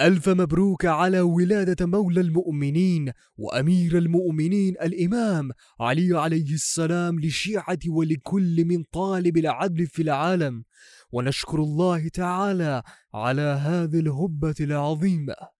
ألف مبروك على ولادة مولى المؤمنين وأمير المؤمنين الإمام علي عليه السلام للشيعة ولكل من طالب العدل في العالم. ونشكر الله تعالى على هذه الهبة العظيمة.